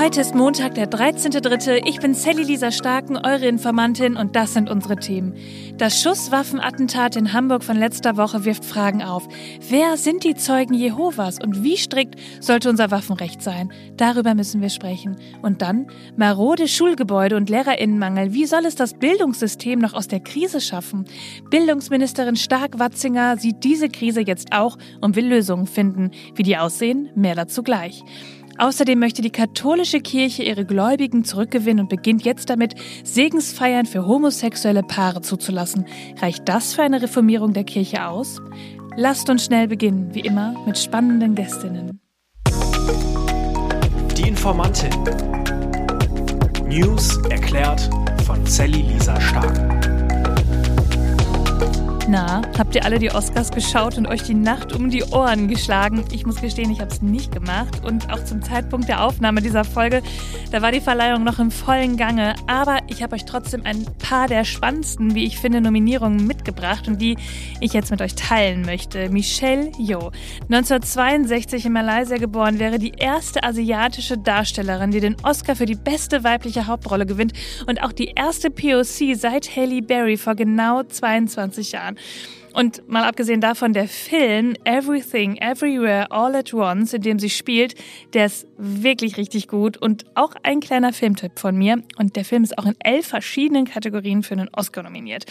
Heute ist Montag, der 13.3. Ich bin Sally Lisa Starken, eure Informantin und das sind unsere Themen. Das Schusswaffenattentat in Hamburg von letzter Woche wirft Fragen auf. Wer sind die Zeugen Jehovas und wie strikt sollte unser Waffenrecht sein? Darüber müssen wir sprechen. Und dann marode Schulgebäude und Lehrerinnenmangel. Wie soll es das Bildungssystem noch aus der Krise schaffen? Bildungsministerin Stark-Watzinger sieht diese Krise jetzt auch und will Lösungen finden. Wie die aussehen, mehr dazu gleich. Außerdem möchte die katholische Kirche ihre Gläubigen zurückgewinnen und beginnt jetzt damit, Segensfeiern für homosexuelle Paare zuzulassen. Reicht das für eine Reformierung der Kirche aus? Lasst uns schnell beginnen, wie immer, mit spannenden Gästinnen. Die Informantin. News erklärt von Sally Lisa Stark. Na, habt ihr alle die Oscars geschaut und euch die Nacht um die Ohren geschlagen? Ich muss gestehen, ich habe es nicht gemacht. Und auch zum Zeitpunkt der Aufnahme dieser Folge, da war die Verleihung noch im vollen Gange. Aber ich habe euch trotzdem ein paar der spannendsten, wie ich finde, Nominierungen mitgebracht und die ich jetzt mit euch teilen möchte. Michelle Yeoh, 1962 in Malaysia geboren, wäre die erste asiatische Darstellerin, die den Oscar für die beste weibliche Hauptrolle gewinnt und auch die erste POC seit Haley Berry vor genau 22 Jahren. Und mal abgesehen davon, der Film Everything, Everywhere, All at Once, in dem sie spielt, der ist wirklich richtig gut und auch ein kleiner Filmtipp von mir. Und der Film ist auch in elf verschiedenen Kategorien für einen Oscar nominiert.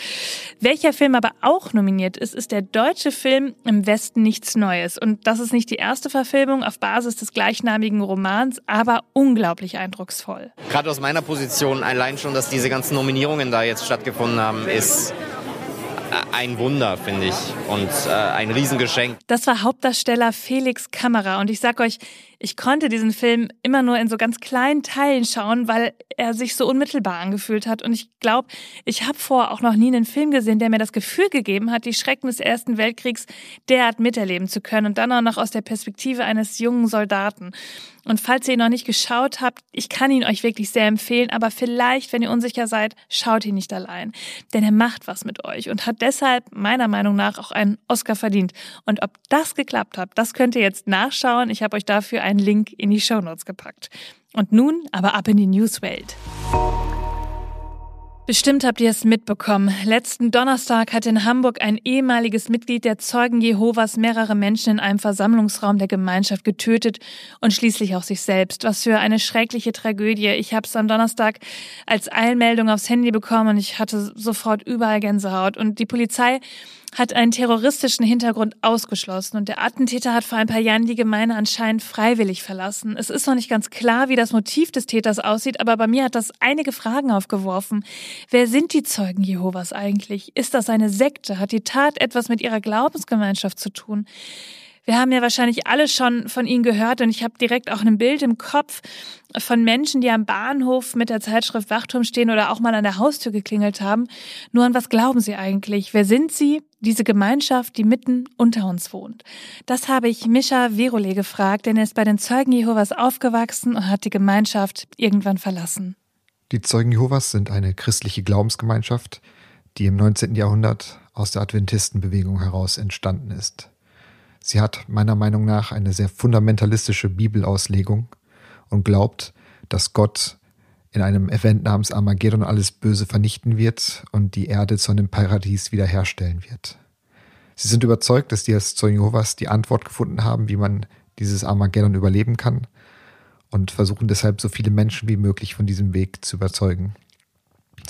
Welcher Film aber auch nominiert ist, ist der deutsche Film Im Westen nichts Neues. Und das ist nicht die erste Verfilmung auf Basis des gleichnamigen Romans, aber unglaublich eindrucksvoll. Gerade aus meiner Position allein schon, dass diese ganzen Nominierungen da jetzt stattgefunden haben, ist ein Wunder, finde ich, und äh, ein Riesengeschenk. Das war Hauptdarsteller Felix Kamera und ich sag euch, ich konnte diesen Film immer nur in so ganz kleinen Teilen schauen, weil er sich so unmittelbar angefühlt hat. Und ich glaube, ich habe vor auch noch nie einen Film gesehen, der mir das Gefühl gegeben hat, die Schrecken des Ersten Weltkriegs derart miterleben zu können und dann auch noch aus der Perspektive eines jungen Soldaten. Und falls ihr ihn noch nicht geschaut habt, ich kann ihn euch wirklich sehr empfehlen, aber vielleicht, wenn ihr unsicher seid, schaut ihn nicht allein. Denn er macht was mit euch und hat deshalb meiner Meinung nach auch einen Oscar verdient. Und ob das geklappt hat, das könnt ihr jetzt nachschauen. Ich habe euch dafür einen Link in die Shownotes gepackt. Und nun aber ab in die Newswelt. Bestimmt habt ihr es mitbekommen. Letzten Donnerstag hat in Hamburg ein ehemaliges Mitglied der Zeugen Jehovas mehrere Menschen in einem Versammlungsraum der Gemeinschaft getötet und schließlich auch sich selbst. Was für eine schreckliche Tragödie. Ich habe es am Donnerstag als Eilmeldung aufs Handy bekommen und ich hatte sofort überall Gänsehaut. Und die Polizei hat einen terroristischen Hintergrund ausgeschlossen und der Attentäter hat vor ein paar Jahren die Gemeinde anscheinend freiwillig verlassen. Es ist noch nicht ganz klar, wie das Motiv des Täters aussieht, aber bei mir hat das einige Fragen aufgeworfen. Wer sind die Zeugen Jehovas eigentlich? Ist das eine Sekte? Hat die Tat etwas mit ihrer Glaubensgemeinschaft zu tun? Wir haben ja wahrscheinlich alle schon von ihnen gehört und ich habe direkt auch ein Bild im Kopf von Menschen, die am Bahnhof mit der Zeitschrift Wachturm stehen oder auch mal an der Haustür geklingelt haben. Nur an was glauben sie eigentlich? Wer sind sie? Diese Gemeinschaft, die mitten unter uns wohnt. Das habe ich Mischa Verole gefragt, denn er ist bei den Zeugen Jehovas aufgewachsen und hat die Gemeinschaft irgendwann verlassen. Die Zeugen Jehovas sind eine christliche Glaubensgemeinschaft, die im 19. Jahrhundert aus der Adventistenbewegung heraus entstanden ist. Sie hat meiner Meinung nach eine sehr fundamentalistische Bibelauslegung und glaubt, dass Gott in einem Event namens Armageddon alles Böse vernichten wird und die Erde zu einem Paradies wiederherstellen wird. Sie sind überzeugt, dass die als Zeugen Jehovas die Antwort gefunden haben, wie man dieses Armageddon überleben kann und versuchen deshalb so viele Menschen wie möglich von diesem Weg zu überzeugen.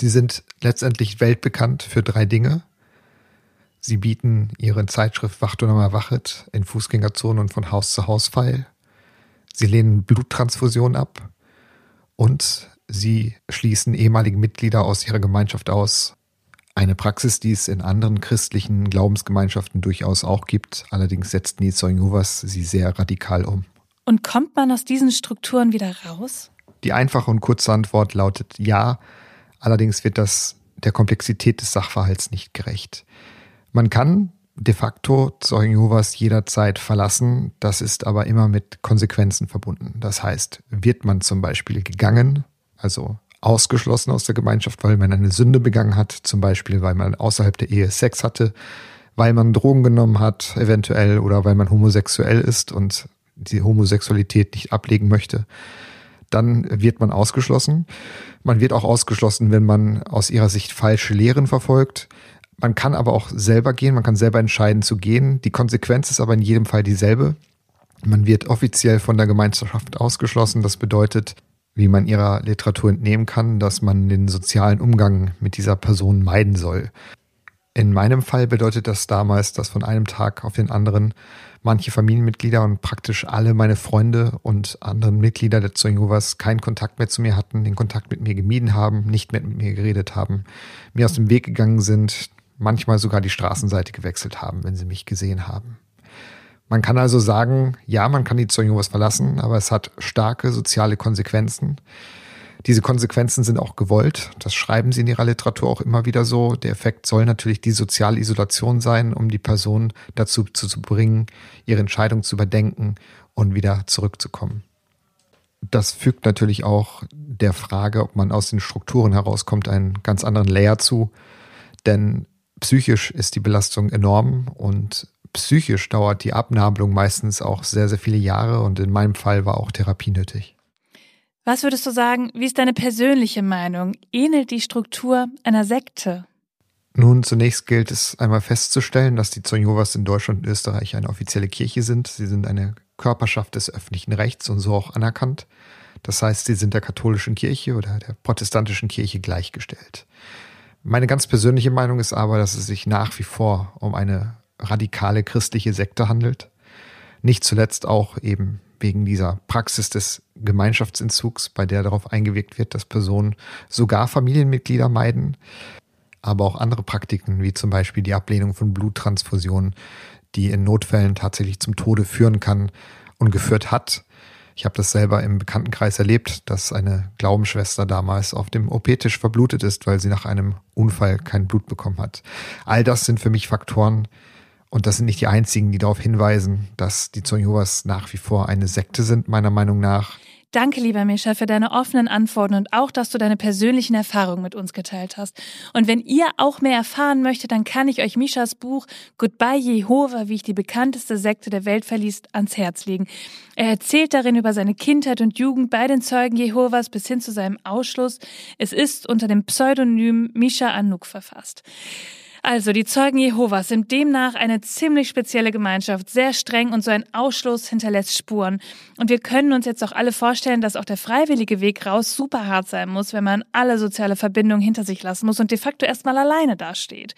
Sie sind letztendlich weltbekannt für drei Dinge. Sie bieten ihre Zeitschrift Wachtonama Wachet in Fußgängerzonen und von Haus zu Haus feil. Sie lehnen Bluttransfusion ab und sie schließen ehemalige Mitglieder aus ihrer Gemeinschaft aus. Eine Praxis, die es in anderen christlichen Glaubensgemeinschaften durchaus auch gibt. Allerdings setzten die Zeugen Jehovas sie sehr radikal um. Und kommt man aus diesen Strukturen wieder raus? Die einfache und kurze Antwort lautet ja. Allerdings wird das der Komplexität des Sachverhalts nicht gerecht. Man kann de facto Zeugen Jehovas jederzeit verlassen. Das ist aber immer mit Konsequenzen verbunden. Das heißt, wird man zum Beispiel gegangen, also ausgeschlossen aus der Gemeinschaft, weil man eine Sünde begangen hat, zum Beispiel weil man außerhalb der Ehe Sex hatte, weil man Drogen genommen hat, eventuell, oder weil man homosexuell ist und die Homosexualität nicht ablegen möchte, dann wird man ausgeschlossen. Man wird auch ausgeschlossen, wenn man aus ihrer Sicht falsche Lehren verfolgt. Man kann aber auch selber gehen, man kann selber entscheiden zu gehen. Die Konsequenz ist aber in jedem Fall dieselbe. Man wird offiziell von der Gemeinschaft ausgeschlossen. Das bedeutet, wie man ihrer Literatur entnehmen kann, dass man den sozialen Umgang mit dieser Person meiden soll. In meinem Fall bedeutet das damals, dass von einem Tag auf den anderen manche Familienmitglieder und praktisch alle meine Freunde und anderen Mitglieder der Zeugen Jehovas keinen Kontakt mehr zu mir hatten, den Kontakt mit mir gemieden haben, nicht mehr mit mir geredet haben, mir aus dem Weg gegangen sind, manchmal sogar die Straßenseite gewechselt haben, wenn sie mich gesehen haben. Man kann also sagen, ja, man kann die Zeugen Jehovas verlassen, aber es hat starke soziale Konsequenzen. Diese Konsequenzen sind auch gewollt. Das schreiben sie in ihrer Literatur auch immer wieder so. Der Effekt soll natürlich die soziale Isolation sein, um die Person dazu zu bringen, ihre Entscheidung zu überdenken und wieder zurückzukommen. Das fügt natürlich auch der Frage, ob man aus den Strukturen herauskommt, einen ganz anderen Layer zu. Denn psychisch ist die Belastung enorm und psychisch dauert die Abnabelung meistens auch sehr, sehr viele Jahre und in meinem Fall war auch Therapie nötig. Was würdest du sagen, wie ist deine persönliche Meinung? Ähnelt die Struktur einer Sekte? Nun, zunächst gilt es einmal festzustellen, dass die Zeugen in Deutschland und Österreich eine offizielle Kirche sind. Sie sind eine Körperschaft des öffentlichen Rechts und so auch anerkannt. Das heißt, sie sind der katholischen Kirche oder der protestantischen Kirche gleichgestellt. Meine ganz persönliche Meinung ist aber, dass es sich nach wie vor um eine radikale christliche Sekte handelt. Nicht zuletzt auch eben wegen dieser Praxis des Gemeinschaftsentzugs, bei der darauf eingewirkt wird, dass Personen sogar Familienmitglieder meiden, aber auch andere Praktiken, wie zum Beispiel die Ablehnung von Bluttransfusionen, die in Notfällen tatsächlich zum Tode führen kann und geführt hat. Ich habe das selber im Bekanntenkreis erlebt, dass eine Glaubensschwester damals auf dem OP-Tisch verblutet ist, weil sie nach einem Unfall kein Blut bekommen hat. All das sind für mich Faktoren, und das sind nicht die einzigen, die darauf hinweisen, dass die Zeugen Jehovas nach wie vor eine Sekte sind, meiner Meinung nach. Danke, lieber Mischa, für deine offenen Antworten und auch, dass du deine persönlichen Erfahrungen mit uns geteilt hast. Und wenn ihr auch mehr erfahren möchtet, dann kann ich euch Mischas Buch Goodbye Jehova, wie ich die bekannteste Sekte der Welt verließ, ans Herz legen. Er erzählt darin über seine Kindheit und Jugend bei den Zeugen Jehovas bis hin zu seinem Ausschluss. Es ist unter dem Pseudonym Misha Anuk verfasst. Also, die Zeugen Jehovas sind demnach eine ziemlich spezielle Gemeinschaft, sehr streng und so ein Ausschluss hinterlässt Spuren. Und wir können uns jetzt auch alle vorstellen, dass auch der freiwillige Weg raus super hart sein muss, wenn man alle soziale Verbindungen hinter sich lassen muss und de facto erstmal alleine dasteht.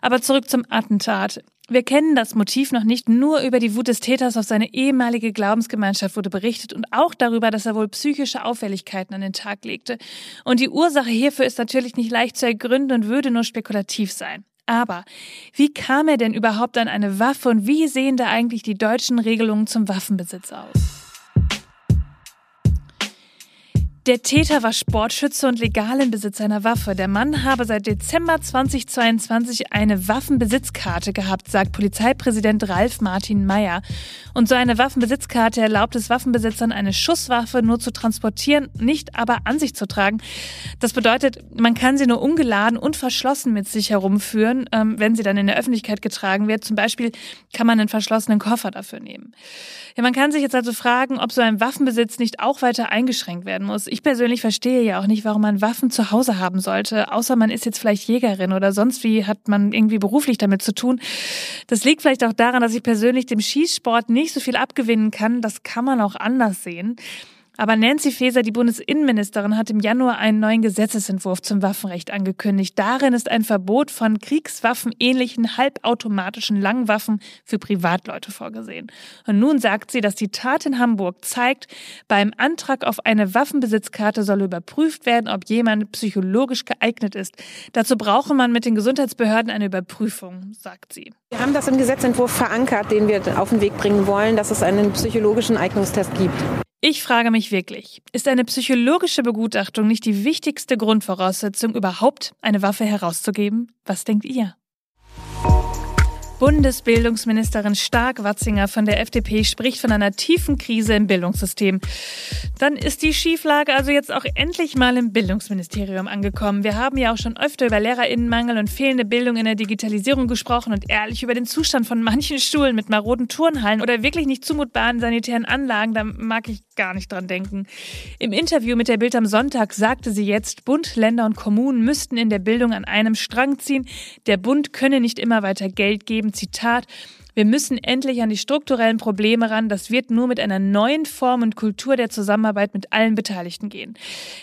Aber zurück zum Attentat. Wir kennen das Motiv noch nicht. Nur über die Wut des Täters auf seine ehemalige Glaubensgemeinschaft wurde berichtet und auch darüber, dass er wohl psychische Auffälligkeiten an den Tag legte. Und die Ursache hierfür ist natürlich nicht leicht zu ergründen und würde nur spekulativ sein. Aber wie kam er denn überhaupt an eine Waffe und wie sehen da eigentlich die deutschen Regelungen zum Waffenbesitz aus? Der Täter war Sportschütze und legal im Besitz einer Waffe. Der Mann habe seit Dezember 2022 eine Waffenbesitzkarte gehabt, sagt Polizeipräsident Ralf Martin Meyer. Und so eine Waffenbesitzkarte erlaubt es Waffenbesitzern, eine Schusswaffe nur zu transportieren, nicht aber an sich zu tragen. Das bedeutet, man kann sie nur ungeladen und verschlossen mit sich herumführen, ähm, wenn sie dann in der Öffentlichkeit getragen wird. Zum Beispiel kann man einen verschlossenen Koffer dafür nehmen. Ja, man kann sich jetzt also fragen, ob so ein Waffenbesitz nicht auch weiter eingeschränkt werden muss. Ich persönlich verstehe ja auch nicht, warum man Waffen zu Hause haben sollte, außer man ist jetzt vielleicht Jägerin oder sonst wie hat man irgendwie beruflich damit zu tun. Das liegt vielleicht auch daran, dass ich persönlich dem Schießsport nicht so viel abgewinnen kann. Das kann man auch anders sehen. Aber Nancy Faeser, die Bundesinnenministerin, hat im Januar einen neuen Gesetzesentwurf zum Waffenrecht angekündigt. Darin ist ein Verbot von kriegswaffenähnlichen halbautomatischen Langwaffen für Privatleute vorgesehen. Und nun sagt sie, dass die Tat in Hamburg zeigt, beim Antrag auf eine Waffenbesitzkarte soll überprüft werden, ob jemand psychologisch geeignet ist. Dazu brauche man mit den Gesundheitsbehörden eine Überprüfung, sagt sie. Wir haben das im Gesetzentwurf verankert, den wir auf den Weg bringen wollen, dass es einen psychologischen Eignungstest gibt. Ich frage mich wirklich, ist eine psychologische Begutachtung nicht die wichtigste Grundvoraussetzung, überhaupt eine Waffe herauszugeben? Was denkt ihr? Bundesbildungsministerin Stark-Watzinger von der FDP spricht von einer tiefen Krise im Bildungssystem. Dann ist die Schieflage also jetzt auch endlich mal im Bildungsministerium angekommen. Wir haben ja auch schon öfter über Lehrerinnenmangel und fehlende Bildung in der Digitalisierung gesprochen und ehrlich über den Zustand von manchen Schulen mit maroden Turnhallen oder wirklich nicht zumutbaren sanitären Anlagen. Da mag ich gar nicht dran denken. Im Interview mit der Bild am Sonntag sagte sie jetzt, Bund, Länder und Kommunen müssten in der Bildung an einem Strang ziehen. Der Bund könne nicht immer weiter Geld geben geschrieben, Zitat, wir müssen endlich an die strukturellen Probleme ran. Das wird nur mit einer neuen Form und Kultur der Zusammenarbeit mit allen Beteiligten gehen.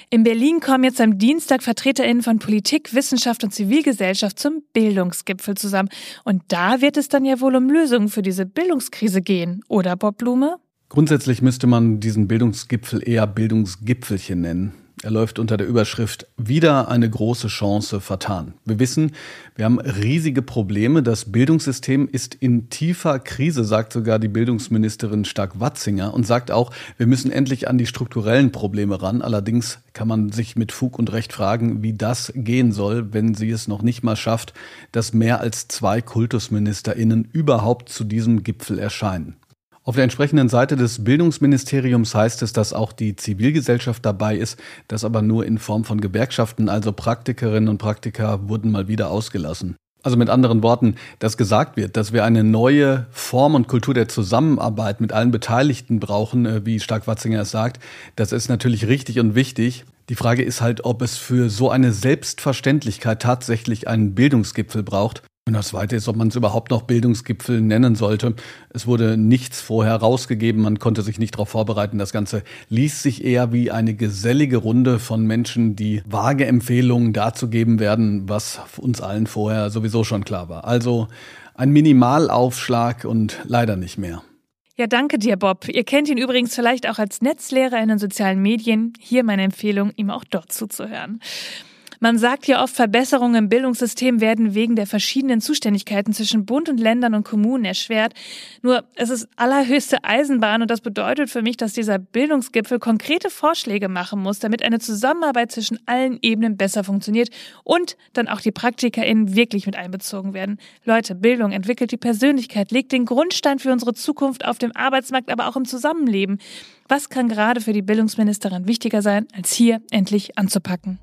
In Berlin kommen jetzt am Dienstag VertreterInnen von Politik, Wissenschaft und Zivilgesellschaft zum Bildungsgipfel zusammen. Und da wird es dann ja wohl um Lösungen für diese Bildungskrise gehen, oder Bob Blume? Grundsätzlich müsste man diesen Bildungsgipfel eher Bildungsgipfelchen nennen. Er läuft unter der Überschrift Wieder eine große Chance vertan. Wir wissen, wir haben riesige Probleme. Das Bildungssystem ist in tiefer Krise, sagt sogar die Bildungsministerin Stark-Watzinger und sagt auch, wir müssen endlich an die strukturellen Probleme ran. Allerdings kann man sich mit Fug und Recht fragen, wie das gehen soll, wenn sie es noch nicht mal schafft, dass mehr als zwei KultusministerInnen überhaupt zu diesem Gipfel erscheinen. Auf der entsprechenden Seite des Bildungsministeriums heißt es, dass auch die Zivilgesellschaft dabei ist, das aber nur in Form von Gewerkschaften, also Praktikerinnen und Praktiker wurden mal wieder ausgelassen. Also mit anderen Worten, dass gesagt wird, dass wir eine neue Form und Kultur der Zusammenarbeit mit allen Beteiligten brauchen, äh, wie Stark-Watzinger es sagt, das ist natürlich richtig und wichtig. Die Frage ist halt, ob es für so eine Selbstverständlichkeit tatsächlich einen Bildungsgipfel braucht und das Zweite ist, ob man es überhaupt noch Bildungsgipfel nennen sollte. Es wurde nichts vorher rausgegeben, man konnte sich nicht darauf vorbereiten. Das Ganze liest sich eher wie eine gesellige Runde von Menschen, die vage Empfehlungen dazu geben werden, was uns allen vorher sowieso schon klar war. Also ein Minimalaufschlag und leider nicht mehr. Ja, danke dir, Bob. Ihr kennt ihn übrigens vielleicht auch als Netzlehrer in den sozialen Medien. Hier meine Empfehlung, ihm auch dort zuzuhören. Man sagt ja oft, Verbesserungen im Bildungssystem werden wegen der verschiedenen Zuständigkeiten zwischen Bund und Ländern und Kommunen erschwert. Nur es ist allerhöchste Eisenbahn und das bedeutet für mich, dass dieser Bildungsgipfel konkrete Vorschläge machen muss, damit eine Zusammenarbeit zwischen allen Ebenen besser funktioniert und dann auch die PraktikerInnen wirklich mit einbezogen werden. Leute, Bildung entwickelt die Persönlichkeit, legt den Grundstein für unsere Zukunft auf dem Arbeitsmarkt, aber auch im Zusammenleben. Was kann gerade für die Bildungsministerin wichtiger sein, als hier endlich anzupacken?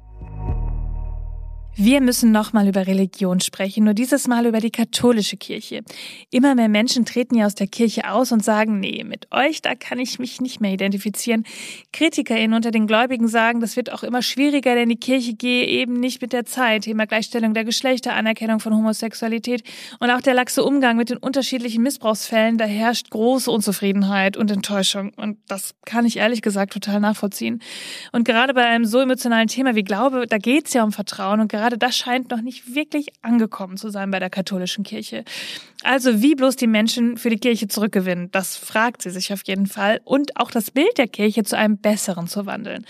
Wir müssen nochmal über Religion sprechen, nur dieses Mal über die katholische Kirche. Immer mehr Menschen treten ja aus der Kirche aus und sagen, nee, mit euch, da kann ich mich nicht mehr identifizieren. KritikerInnen unter den Gläubigen sagen, das wird auch immer schwieriger, denn die Kirche gehe eben nicht mit der Zeit. Thema Gleichstellung der Geschlechter, Anerkennung von Homosexualität und auch der laxe Umgang mit den unterschiedlichen Missbrauchsfällen, da herrscht große Unzufriedenheit und Enttäuschung. Und das kann ich ehrlich gesagt total nachvollziehen. Und gerade bei einem so emotionalen Thema wie Glaube, da geht's ja um Vertrauen und gerade das scheint noch nicht wirklich angekommen zu sein bei der katholischen Kirche. Also wie bloß die Menschen für die Kirche zurückgewinnen, das fragt sie sich auf jeden Fall und auch das Bild der Kirche zu einem besseren zu wandeln.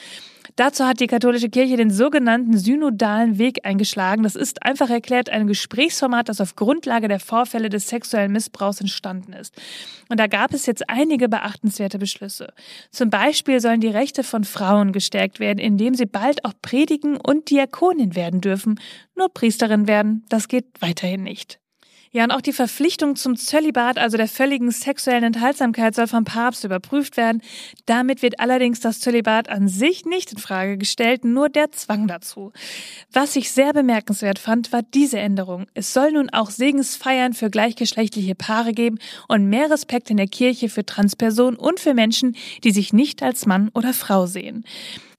Dazu hat die katholische Kirche den sogenannten synodalen Weg eingeschlagen. Das ist einfach erklärt ein Gesprächsformat, das auf Grundlage der Vorfälle des sexuellen Missbrauchs entstanden ist. Und da gab es jetzt einige beachtenswerte Beschlüsse. Zum Beispiel sollen die Rechte von Frauen gestärkt werden, indem sie bald auch predigen und Diakonin werden dürfen. Nur Priesterin werden, das geht weiterhin nicht. Ja, und auch die Verpflichtung zum Zölibat, also der völligen sexuellen Enthaltsamkeit, soll vom Papst überprüft werden. Damit wird allerdings das Zölibat an sich nicht in Frage gestellt, nur der Zwang dazu. Was ich sehr bemerkenswert fand, war diese Änderung. Es soll nun auch Segensfeiern für gleichgeschlechtliche Paare geben und mehr Respekt in der Kirche für Transpersonen und für Menschen, die sich nicht als Mann oder Frau sehen.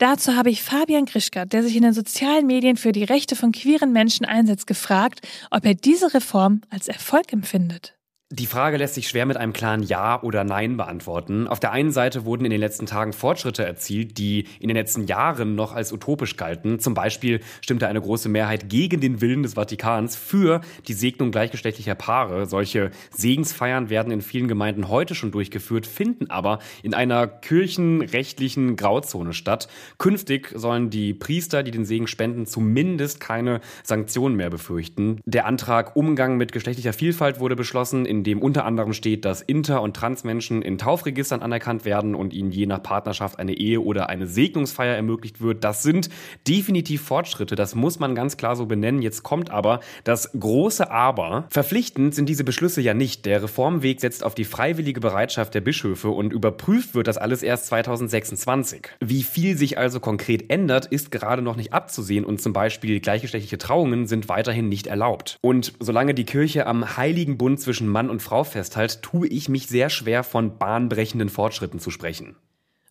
Dazu habe ich Fabian Grischka, der sich in den sozialen Medien für die Rechte von queeren Menschen einsetzt, gefragt, ob er diese Reform als Erfolg empfindet. Die Frage lässt sich schwer mit einem klaren Ja oder Nein beantworten. Auf der einen Seite wurden in den letzten Tagen Fortschritte erzielt, die in den letzten Jahren noch als utopisch galten. Zum Beispiel stimmte eine große Mehrheit gegen den Willen des Vatikans für die Segnung gleichgeschlechtlicher Paare. Solche Segensfeiern werden in vielen Gemeinden heute schon durchgeführt, finden aber in einer kirchenrechtlichen Grauzone statt. Künftig sollen die Priester, die den Segen spenden, zumindest keine Sanktionen mehr befürchten. Der Antrag Umgang mit geschlechtlicher Vielfalt wurde beschlossen. In in dem unter anderem steht, dass Inter- und Transmenschen in Taufregistern anerkannt werden und ihnen je nach Partnerschaft eine Ehe oder eine Segnungsfeier ermöglicht wird. Das sind definitiv Fortschritte, das muss man ganz klar so benennen. Jetzt kommt aber das große Aber. Verpflichtend sind diese Beschlüsse ja nicht. Der Reformweg setzt auf die freiwillige Bereitschaft der Bischöfe und überprüft wird das alles erst 2026. Wie viel sich also konkret ändert, ist gerade noch nicht abzusehen und zum Beispiel gleichgeschlechtliche Trauungen sind weiterhin nicht erlaubt. Und solange die Kirche am heiligen Bund zwischen Mann und Frau festhält, tue ich mich sehr schwer von bahnbrechenden Fortschritten zu sprechen.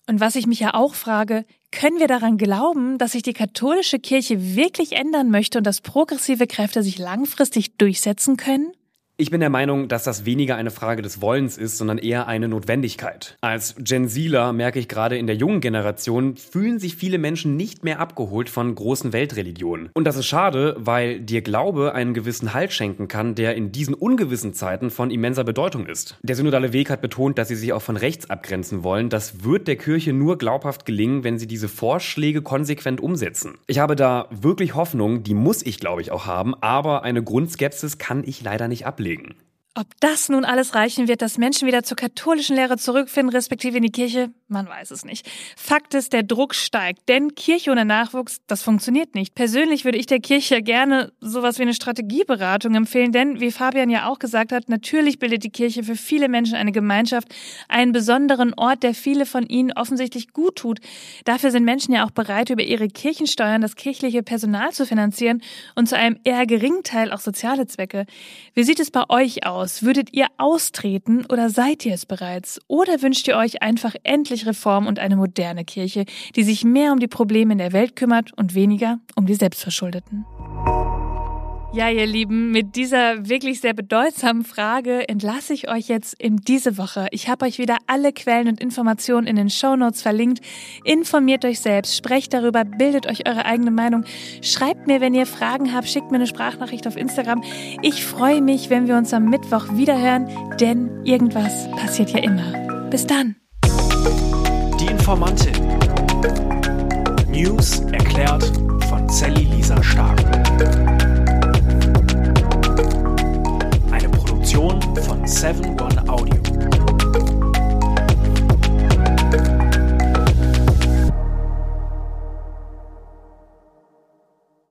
Und was ich mich ja auch frage, können wir daran glauben, dass sich die katholische Kirche wirklich ändern möchte und dass progressive Kräfte sich langfristig durchsetzen können? Ich bin der Meinung, dass das weniger eine Frage des Wollens ist, sondern eher eine Notwendigkeit. Als Gen Zler merke ich gerade in der jungen Generation, fühlen sich viele Menschen nicht mehr abgeholt von großen Weltreligionen. Und das ist schade, weil dir Glaube einen gewissen Halt schenken kann, der in diesen ungewissen Zeiten von immenser Bedeutung ist. Der synodale Weg hat betont, dass sie sich auch von rechts abgrenzen wollen. Das wird der Kirche nur glaubhaft gelingen, wenn sie diese Vorschläge konsequent umsetzen. Ich habe da wirklich Hoffnung, die muss ich glaube ich auch haben, aber eine Grundskepsis kann ich leider nicht ablehnen ablegen. Ob das nun alles reichen wird, dass Menschen wieder zur katholischen Lehre zurückfinden, respektive in die Kirche, man weiß es nicht. Fakt ist, der Druck steigt, denn Kirche ohne Nachwuchs, das funktioniert nicht. Persönlich würde ich der Kirche gerne sowas wie eine Strategieberatung empfehlen, denn wie Fabian ja auch gesagt hat, natürlich bildet die Kirche für viele Menschen eine Gemeinschaft, einen besonderen Ort, der viele von ihnen offensichtlich gut tut. Dafür sind Menschen ja auch bereit, über ihre Kirchensteuern das kirchliche Personal zu finanzieren und zu einem eher geringen Teil auch soziale Zwecke. Wie sieht es bei euch aus? Würdet ihr austreten oder seid ihr es bereits? Oder wünscht ihr euch einfach endlich Reform und eine moderne Kirche, die sich mehr um die Probleme in der Welt kümmert und weniger um die Selbstverschuldeten? Ja, ihr Lieben, mit dieser wirklich sehr bedeutsamen Frage entlasse ich euch jetzt in diese Woche. Ich habe euch wieder alle Quellen und Informationen in den Show Notes verlinkt. Informiert euch selbst, sprecht darüber, bildet euch eure eigene Meinung. Schreibt mir, wenn ihr Fragen habt, schickt mir eine Sprachnachricht auf Instagram. Ich freue mich, wenn wir uns am Mittwoch wiederhören, denn irgendwas passiert ja immer. Bis dann. Informantin. News erklärt von Sally Lisa Stark. Produktion von 7 One Audio.